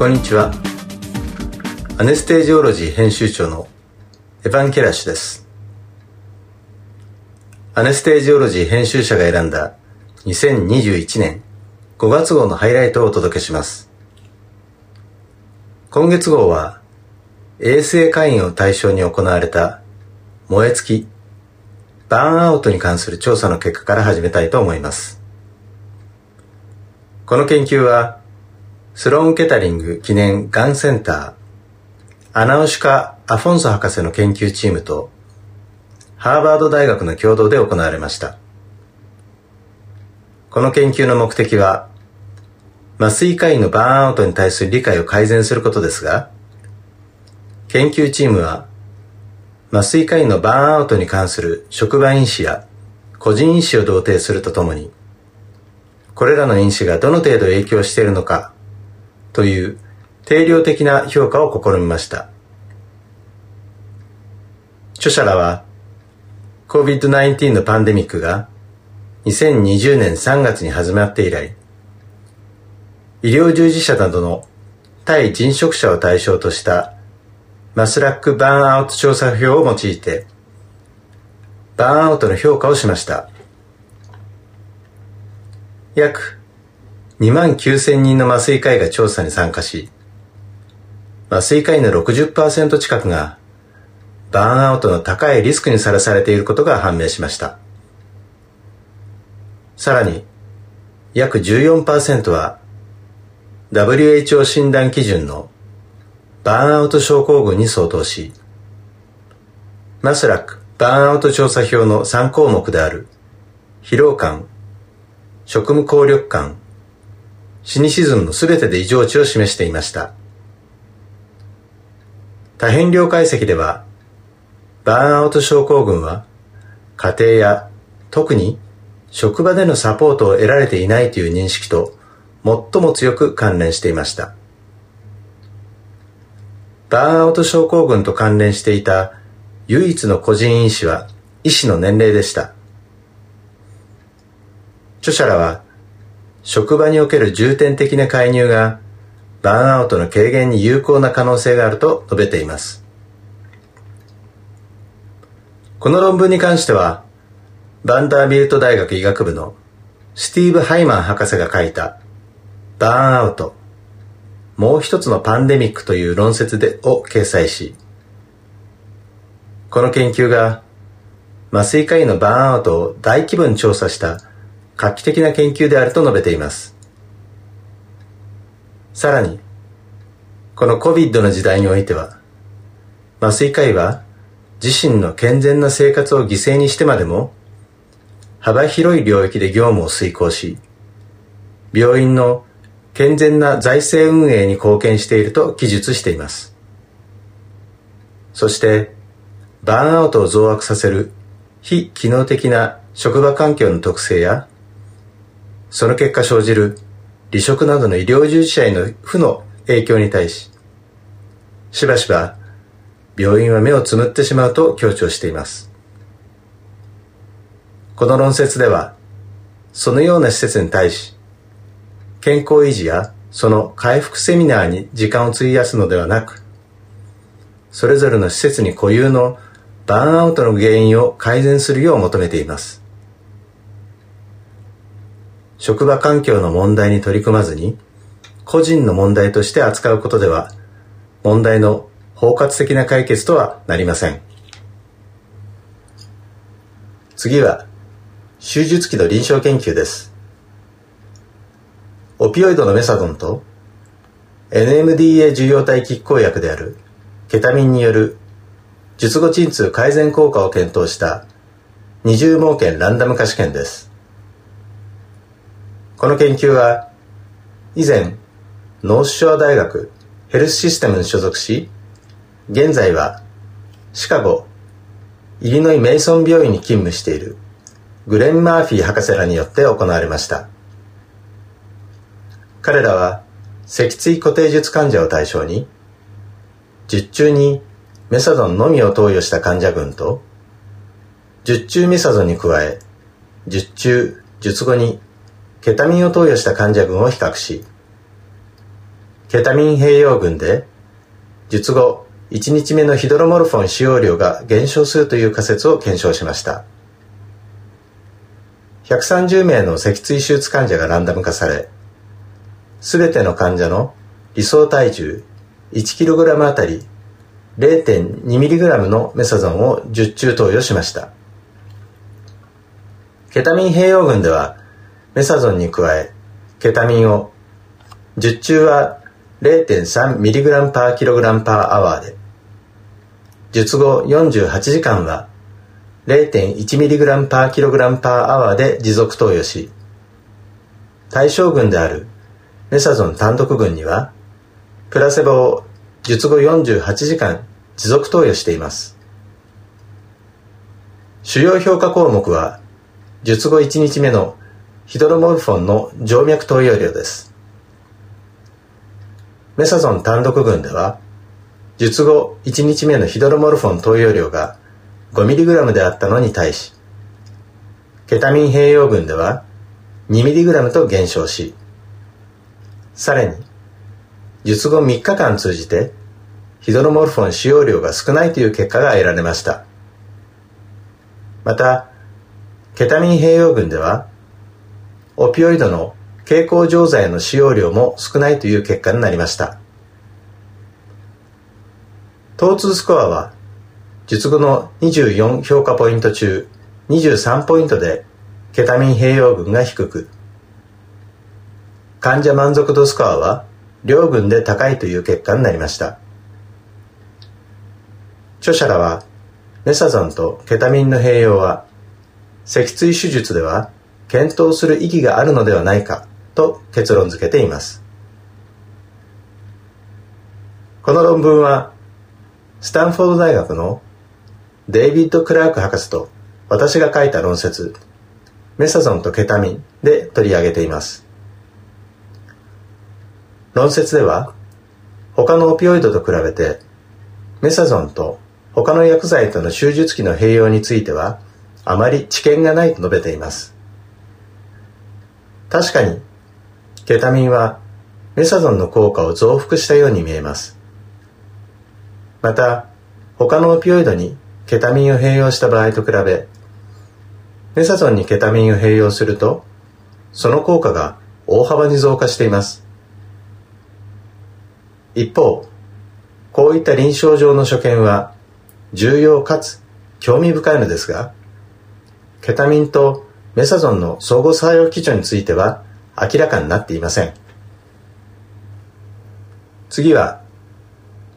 こんにちは。アネステージオロジー編集長のエヴァン・ケラシュです。アネステージオロジー編集者が選んだ2021年5月号のハイライトをお届けします。今月号は衛生会員を対象に行われた燃え尽きバーンアウトに関する調査の結果から始めたいと思います。この研究はスローン・ケタリング記念がんセンターアナウシカ・アフォンソ博士の研究チームと、ハーバード大学の共同で行われました。この研究の目的は、麻酔科医のバーンアウトに対する理解を改善することですが、研究チームは、麻酔科医のバーンアウトに関する職場因子や個人因子を同定するとともに、これらの因子がどの程度影響しているのかという定量的な評価を試みました。著者らは、COVID-19 のパンデミックが2020年3月に始まって以来、医療従事者などの対人職者を対象としたマスラックバーンアウト調査表を用いて、バーンアウトの評価をしました。約2万9000人の麻酔科医が調査に参加し、麻酔科医の60%近くがバーンアウトの高いリスクにさらされていることが判明しました。さらに、約14%は WHO 診断基準のバーンアウト症候群に相当し、マスラックバーンアウト調査表の3項目である疲労感、職務効力感、シニシズムのすべてで異常値を示していました。多変量解析では、バーンアウト症候群は、家庭や特に職場でのサポートを得られていないという認識と最も強く関連していました。バーンアウト症候群と関連していた唯一の個人因子は医師の年齢でした。著者らは、職場における重点的な介入がバーンアウトの軽減に有効な可能性があると述べています。この論文に関しては、バンダービルト大学医学部のスティーブ・ハイマン博士が書いたバーンアウト、もう一つのパンデミックという論説でを掲載し、この研究が麻酔科医のバーンアウトを大規模に調査した画期的な研究であると述べています。さらに、この COVID の時代においては、麻酔科医は自身の健全な生活を犠牲にしてまでも、幅広い領域で業務を遂行し、病院の健全な財政運営に貢献していると記述しています。そして、バーンアウトを増悪させる非機能的な職場環境の特性や、その結果生じる離職などの医療従事者への負の影響に対し、しばしば病院は目をつむってしまうと強調しています。この論説では、そのような施設に対し、健康維持やその回復セミナーに時間を費やすのではなく、それぞれの施設に固有のバーンアウトの原因を改善するよう求めています。職場環境の問題に取り組まずに、個人の問題として扱うことでは、問題の包括的な解決とはなりません。次は、手術器の臨床研究です。オピオイドのメサドンと NMDA 受容体拮抗薬であるケタミンによる術後鎮痛改善効果を検討した二重盲検ランダム化試験です。この研究は、以前、ノースショア大学ヘルスシステムに所属し、現在はシカゴ、イリノイ・メイソン病院に勤務しているグレン・マーフィー博士らによって行われました。彼らは脊椎固定術患者を対象に、術中にメサドンのみを投与した患者群と、術中メサドンに加え、術中、術後にケタミンを投与した患者群を比較し、ケタミン併用群で術後1日目のヒドロモルフォン使用量が減少するという仮説を検証しました。130名の脊椎手術患者がランダム化されすべての患者の理想体重 1kg あたり 0.2mg のメサゾンを10中投与しました。ケタミン併用群ではメサゾンに加えケタミンを10中は 0.3mg パー kg パーアワーで術後48時間は 0.1mg パー kg パーアワーで持続投与し対象群であるメサゾン単独群にはプラセボを術後48時間持続投与しています。主要評価項目は術後1日目のヒドロモルフォンの静脈投与量です。メサゾン単独群では術後1日目のヒドロモルフォン投与量が 5mg であったのに対しケタミン併用群では 2mg と減少しさらに術後3日間通じてヒドロモルフォン使用量が少ないという結果が得られました。またケタミン併用群ではオピオイドの経口錠剤の使用量も少ないという結果になりました。疼痛スコアは、術後の24評価ポイント中23ポイントでケタミン併用群が低く、患者満足度スコアは両群で高いという結果になりました。著者らは、メサゾンとケタミンの併用は、脊椎手術では検討する意義があるのではないかと結論付けています。この論文はスタンフォード大学のデイビッド・クラーク博士と私が書いた論説メサゾンとケタミンで取り上げています。論説では他のオピオイドと比べてメサゾンと他の薬剤との手術期の併用についてはあまり知見がないと述べています。確かにケタミンはメサゾンの効果を増幅したように見えます。また、他のオピオイドにケタミンを併用した場合と比べ、メサゾンにケタミンを併用すると、その効果が大幅に増加しています。一方、こういった臨床上の所見は重要かつ興味深いのですが、ケタミンとメサゾンの相互作用基準については明らかになっていません。次は、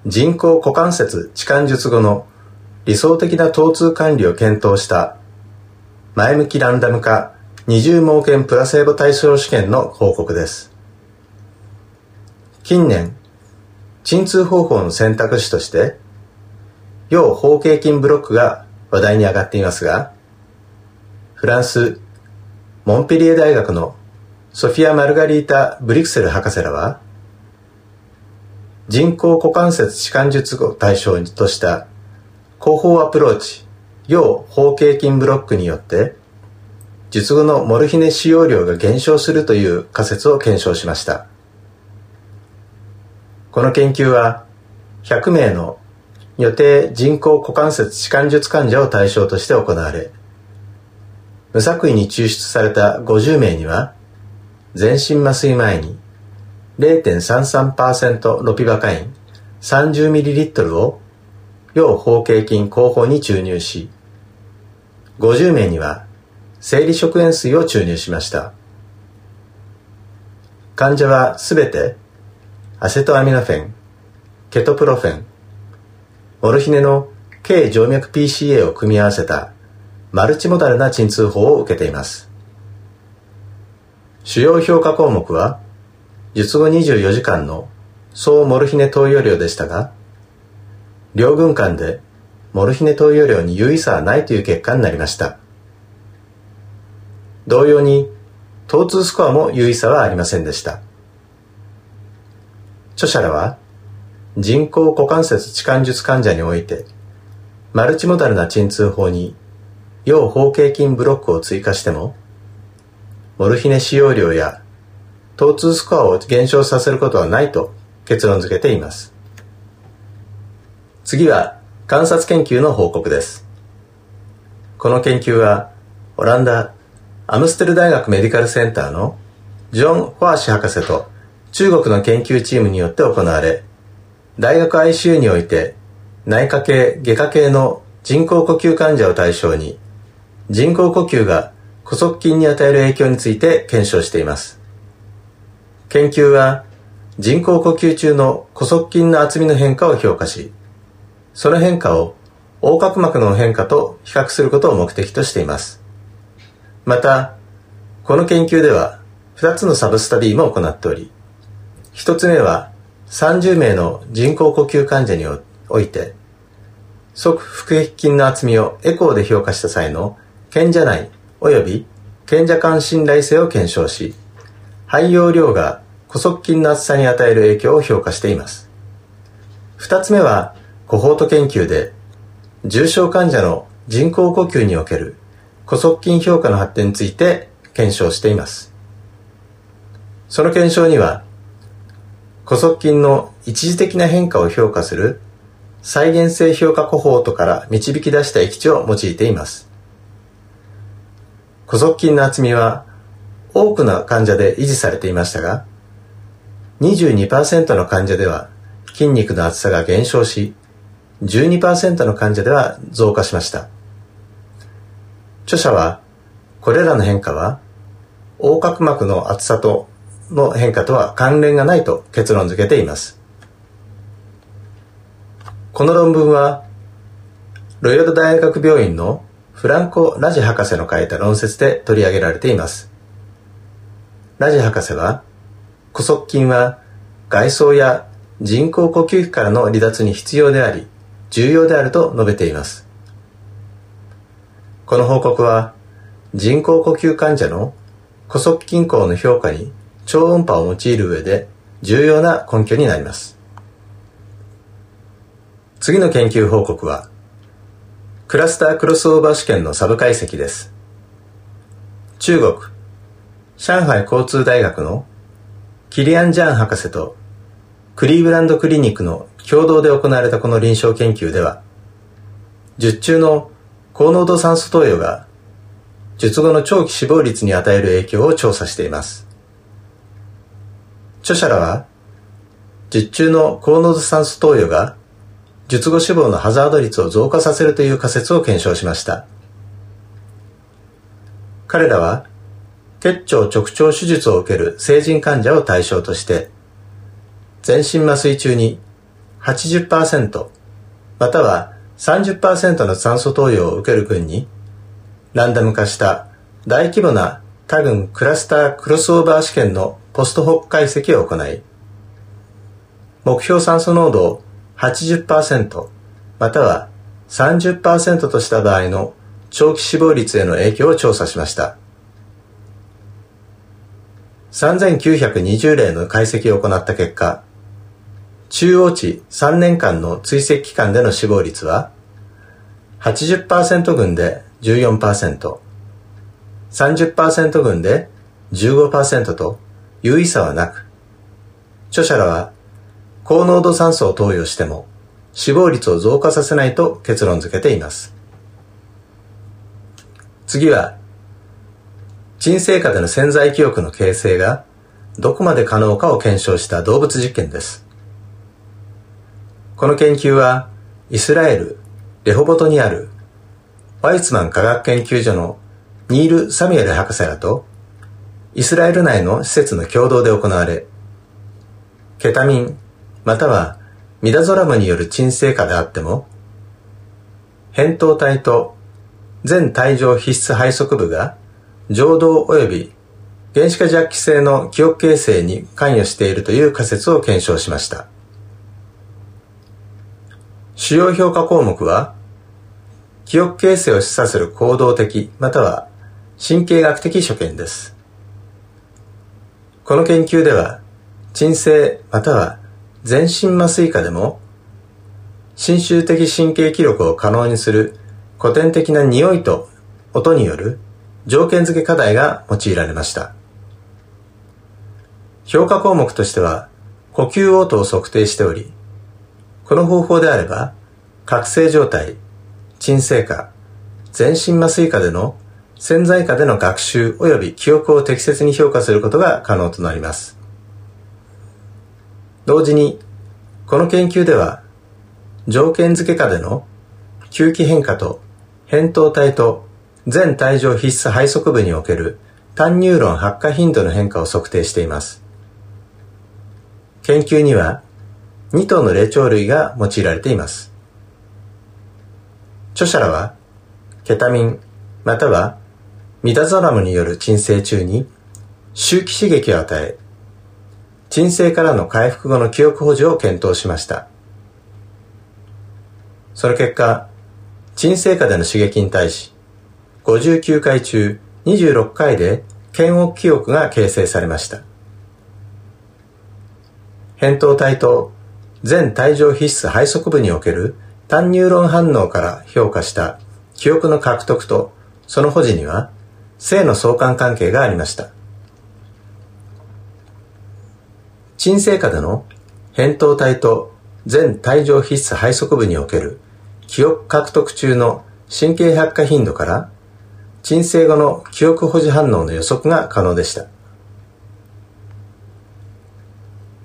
人工股関節置換術後の理想的な疼痛管理を検討した前向きランダム化二重盲検プラセーボ対象試験の報告です。近年、鎮痛方法の選択肢として、要包茎筋ブロックが話題に上がっていますが、フランス、モンペリエ大学のソフィア・マルガリータ・ブリクセル博士らは、人工股関節置換術を対象とした後方アプローチ、要包茎筋ブロックによって、術後のモルヒネ使用量が減少するという仮説を検証しました。この研究は、100名の予定人工股関節置換術患者を対象として行われ、無作為に抽出された50名には、全身麻酔前に0.33%ロピバカイン 30ml を要包茎筋後方に注入し、50名には生理食塩水を注入しました。患者はすべてアセトアミノフェン、ケトプロフェン、モルヒネの軽静脈 PCA を組み合わせたマルチモダルな鎮痛法を受けています。主要評価項目は、術後24時間の総モルヒネ投与量でしたが、両軍間でモルヒネ投与量に有意差はないという結果になりました。同様に、疼痛スコアも有意差はありませんでした。著者らは、人工股関節置換術患者において、マルチモダルな鎮痛法に、要包茎筋ブロックを追加しても、モルヒネ使用量や疼痛スコアを減少させることはないと結論付けています。次は観察研究の報告です。この研究はオランダアムステル大学メディカルセンターのジョン・ファーシ博士と中国の研究チームによって行われ、大学 ICU において内科系、外科系の人工呼吸患者を対象に人工呼吸が古速筋に与える影響について検証しています。研究は人工呼吸中の古速筋の厚みの変化を評価し、その変化を横隔膜の変化と比較することを目的としています。また、この研究では2つのサブスタディも行っており、1つ目は30名の人工呼吸患者において、側腹壁筋の厚みをエコーで評価した際の賢者内及び賢者間信頼性を検証し、肺容量が古速筋の厚さに与える影響を評価しています。2つ目は、コホート研究で、重症患者の人工呼吸における古速筋評価の発展について検証しています。その検証には、古速筋の一時的な変化を評価する再現性評価コホートから導き出した液地を用いています。古速筋の厚みは多くの患者で維持されていましたが、22%の患者では筋肉の厚さが減少し、12%の患者では増加しました。著者は、これらの変化は、横隔膜の厚さとの変化とは関連がないと結論付けています。この論文は、ロイヤル大学病院のフランコ・ラジ博士の書いた論説で取り上げられています。ラジ博士は、古速筋は外装や人工呼吸器からの離脱に必要であり、重要であると述べています。この報告は人工呼吸患者の古速均衡の評価に超音波を用いる上で重要な根拠になります。次の研究報告はクラスタークロスオーバー試験のサブ解析です。中国上海交通大学のキリアン・ジャン博士とクリーブランドクリニックの共同で行われたこの臨床研究では術中の高濃度酸素投与が術後の長期死亡率に与える影響を調査しています。著者らは、術中の高濃度酸素投与が術後死亡のハザード率を増加させるという仮説を検証しました。彼らは、結腸直腸手術を受ける成人患者を対象として、全身麻酔中に80%または30%の酸素投与を受ける群に、ランダム化した大規模な多群クラスタークロスオーバー試験のポストホック解析を行い、目標酸素濃度を80%または30%とした場合の長期死亡率への影響を調査しました。3920例の解析を行った結果、中央値3年間の追跡期間での死亡率は、80%群で14%、30%群で15%と優位差はなく、著者らは高濃度酸素を投与しても死亡率を増加させないと結論付けています。次は、鎮静下での潜在記憶の形成がどこまで可能かを検証した動物実験です。この研究は、イスラエル、レホボトにある、ワイツマン科学研究所のニール・サミュエル博士らと、イスラエル内の施設の共同で行われ、ケタミン、またはミダゾラムによる鎮静化であっても、扁桃体と全体上必須肺側部が情動及び原子化弱気性の記憶形成に関与しているという仮説を検証しました。主要評価項目は、記憶形成を示唆する行動的または神経学的所見です。この研究では、鎮静または全身麻酔下でも、侵襲的神経記録を可能にする古典的な匂いと音による条件付け課題が用いられました。評価項目としては、呼吸応答を測定しており、この方法であれば、覚醒状態、鎮静下、全身麻酔下での潜在下での学習及び記憶を適切に評価することが可能となります。同時に、この研究では、条件付け下での吸気変化と扁桃体と全体上必須肺側部における単ニューロン発火頻度の変化を測定しています。研究には2頭の霊長類が用いられています。著者らは、ケタミンまたはミダゾラムによる鎮静中に周期刺激を与え、鎮静からの回復後の記憶保持を検討しました。その結果、鎮静下での刺激に対し、59回中26回で嫌悪記憶が形成されました。扁桃体と全体上必須肺側部における単ニューロン反応から評価した記憶の獲得とその保持には性の相関関係がありました。鎮静下での扁桃体と全体上必須肺側部における記憶獲得中の神経発火頻度から鎮静後の記憶保持反応の予測が可能でした。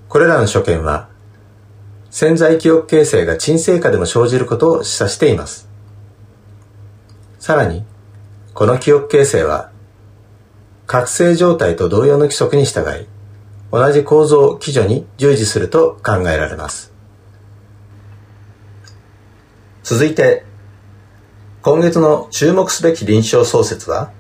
これらの所見は潜在記憶形成が鎮静下でも生じることを示唆しています。さらに、この記憶形成は、覚醒状態と同様の規則に従い、同じ構造基準に従事すると考えられます。続いて、今月の注目すべき臨床創設は、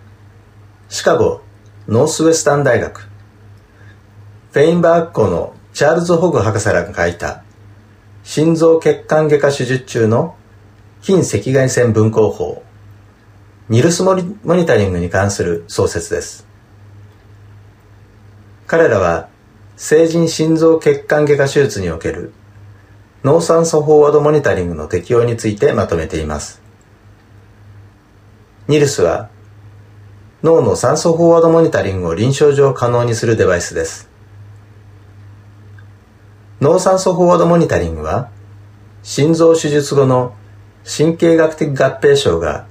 シカゴノースウェスタン大学、フェインバーグ校のチャールズ・ホグ博士らが書いた、心臓血管外科手術中の近赤外線分光法ニルスモニタリングに関する創設です。彼らは、成人心臓血管外科手術における脳酸素フォワードモニタリングの適用についてまとめています。ニルスは、脳の酸素フォワードモニタリングを臨床上可能にするデバイスです。脳酸素フォワードモニタリングは、心臓手術後の神経学的合併症が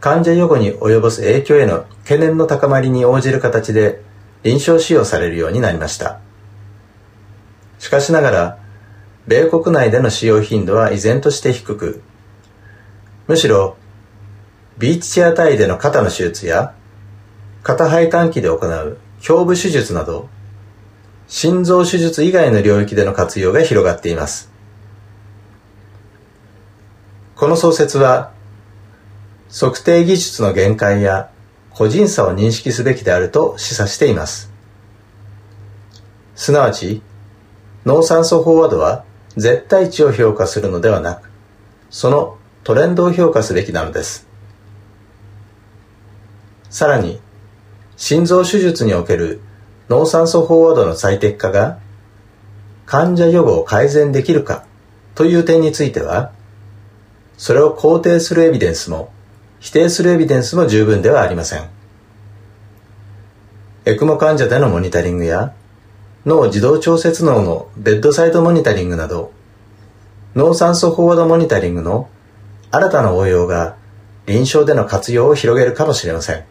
患者予後に及ぼす影響への懸念の高まりに応じる形で臨床使用されるようになりました。しかしながら、米国内での使用頻度は依然として低く、むしろ、ビーチチェア体での肩の手術や、肩肺換気で行う胸部手術など、心臓手術以外の領域での活用が広がっています。この創設は、測定技術の限界や個人差を認識すべきであると示唆しています。すなわち、脳酸素飽和度は絶対値を評価するのではなく、そのトレンドを評価すべきなのです。さらに、心臓手術における脳酸素飽和度の最適化が患者予後を改善できるかという点については、それを肯定するエビデンスも否定するエビデンスも十分ではありません。エクモ患者でのモニタリングや脳自動調節脳のベッドサイドモニタリングなど脳酸素フォワードモニタリングの新たな応用が臨床での活用を広げるかもしれません。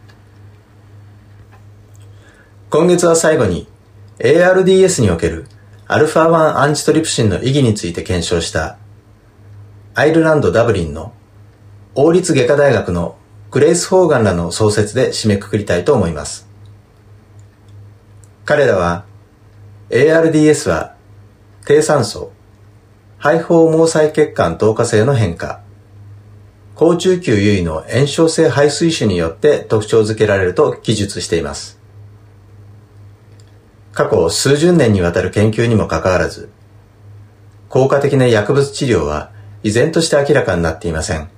今月は最後に ARDS における α1 アンチトリプシンの意義について検証したアイルランド・ダブリンの王立外科大学のグレイス・フォーガンらの創設で締めくくりたいと思います。彼らは ARDS は低酸素、肺胞毛細血管透過性の変化、高中級優位の炎症性肺水腫によって特徴づけられると記述しています。過去数十年にわたる研究にもかかわらず、効果的な薬物治療は依然として明らかになっていません。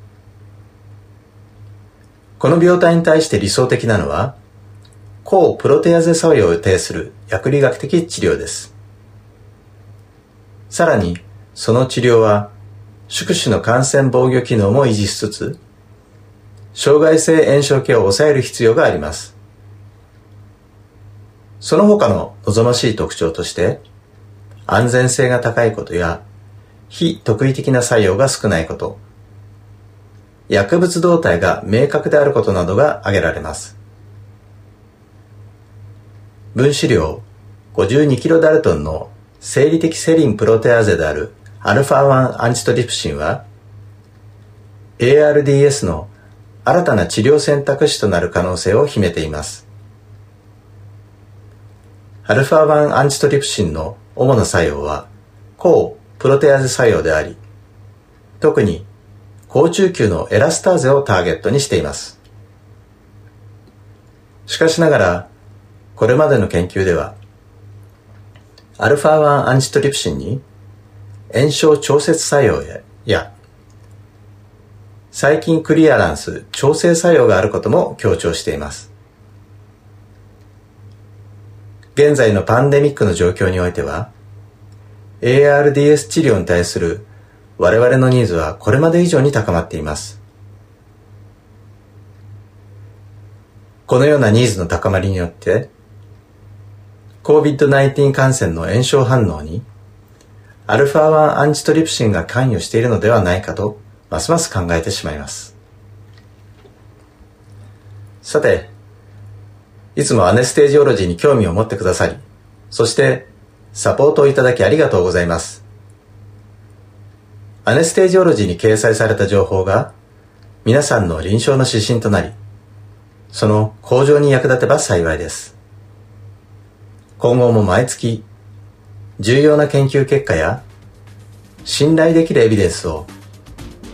この病態に対して理想的なのは、抗プロテアゼ作用を呈する薬理学的治療です。さらに、その治療は、宿主の感染防御機能も維持しつつ、障害性炎症系を抑える必要があります。その他の望ましい特徴として、安全性が高いことや非特異的な作用が少ないこと、薬物動態が明確であることなどが挙げられます。分子量 52kDa ダルトンの生理的セリンプロテアーゼである α1 アンチトリプシンは ARDS の新たな治療選択肢となる可能性を秘めています。α1 アンチトリプシンの主な作用は抗プロテアーゼ作用であり、特に高中級のエラスターゼをターゲットにしています。しかしながら、これまでの研究では、α1 アンチトリプシンに炎症調節作用や細菌クリアランス調整作用があることも強調しています。現在のパンデミックの状況においては、ARDS 治療に対する我々のニーズはこれまで以上に高まっています。このようなニーズの高まりによって、COVID-19 感染の炎症反応に、α1 アンチトリプシンが関与しているのではないかとますます考えてしまいます。さて、いつもアネステージオロジーに興味を持ってくださり、そしてサポートをいただきありがとうございます。アネステージオロジーに掲載された情報が皆さんの臨床の指針となり、その向上に役立てば幸いです。今後も毎月重要な研究結果や信頼できるエビデンスを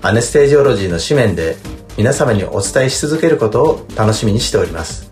アネステージオロジーの紙面で皆様にお伝えし続けることを楽しみにしております。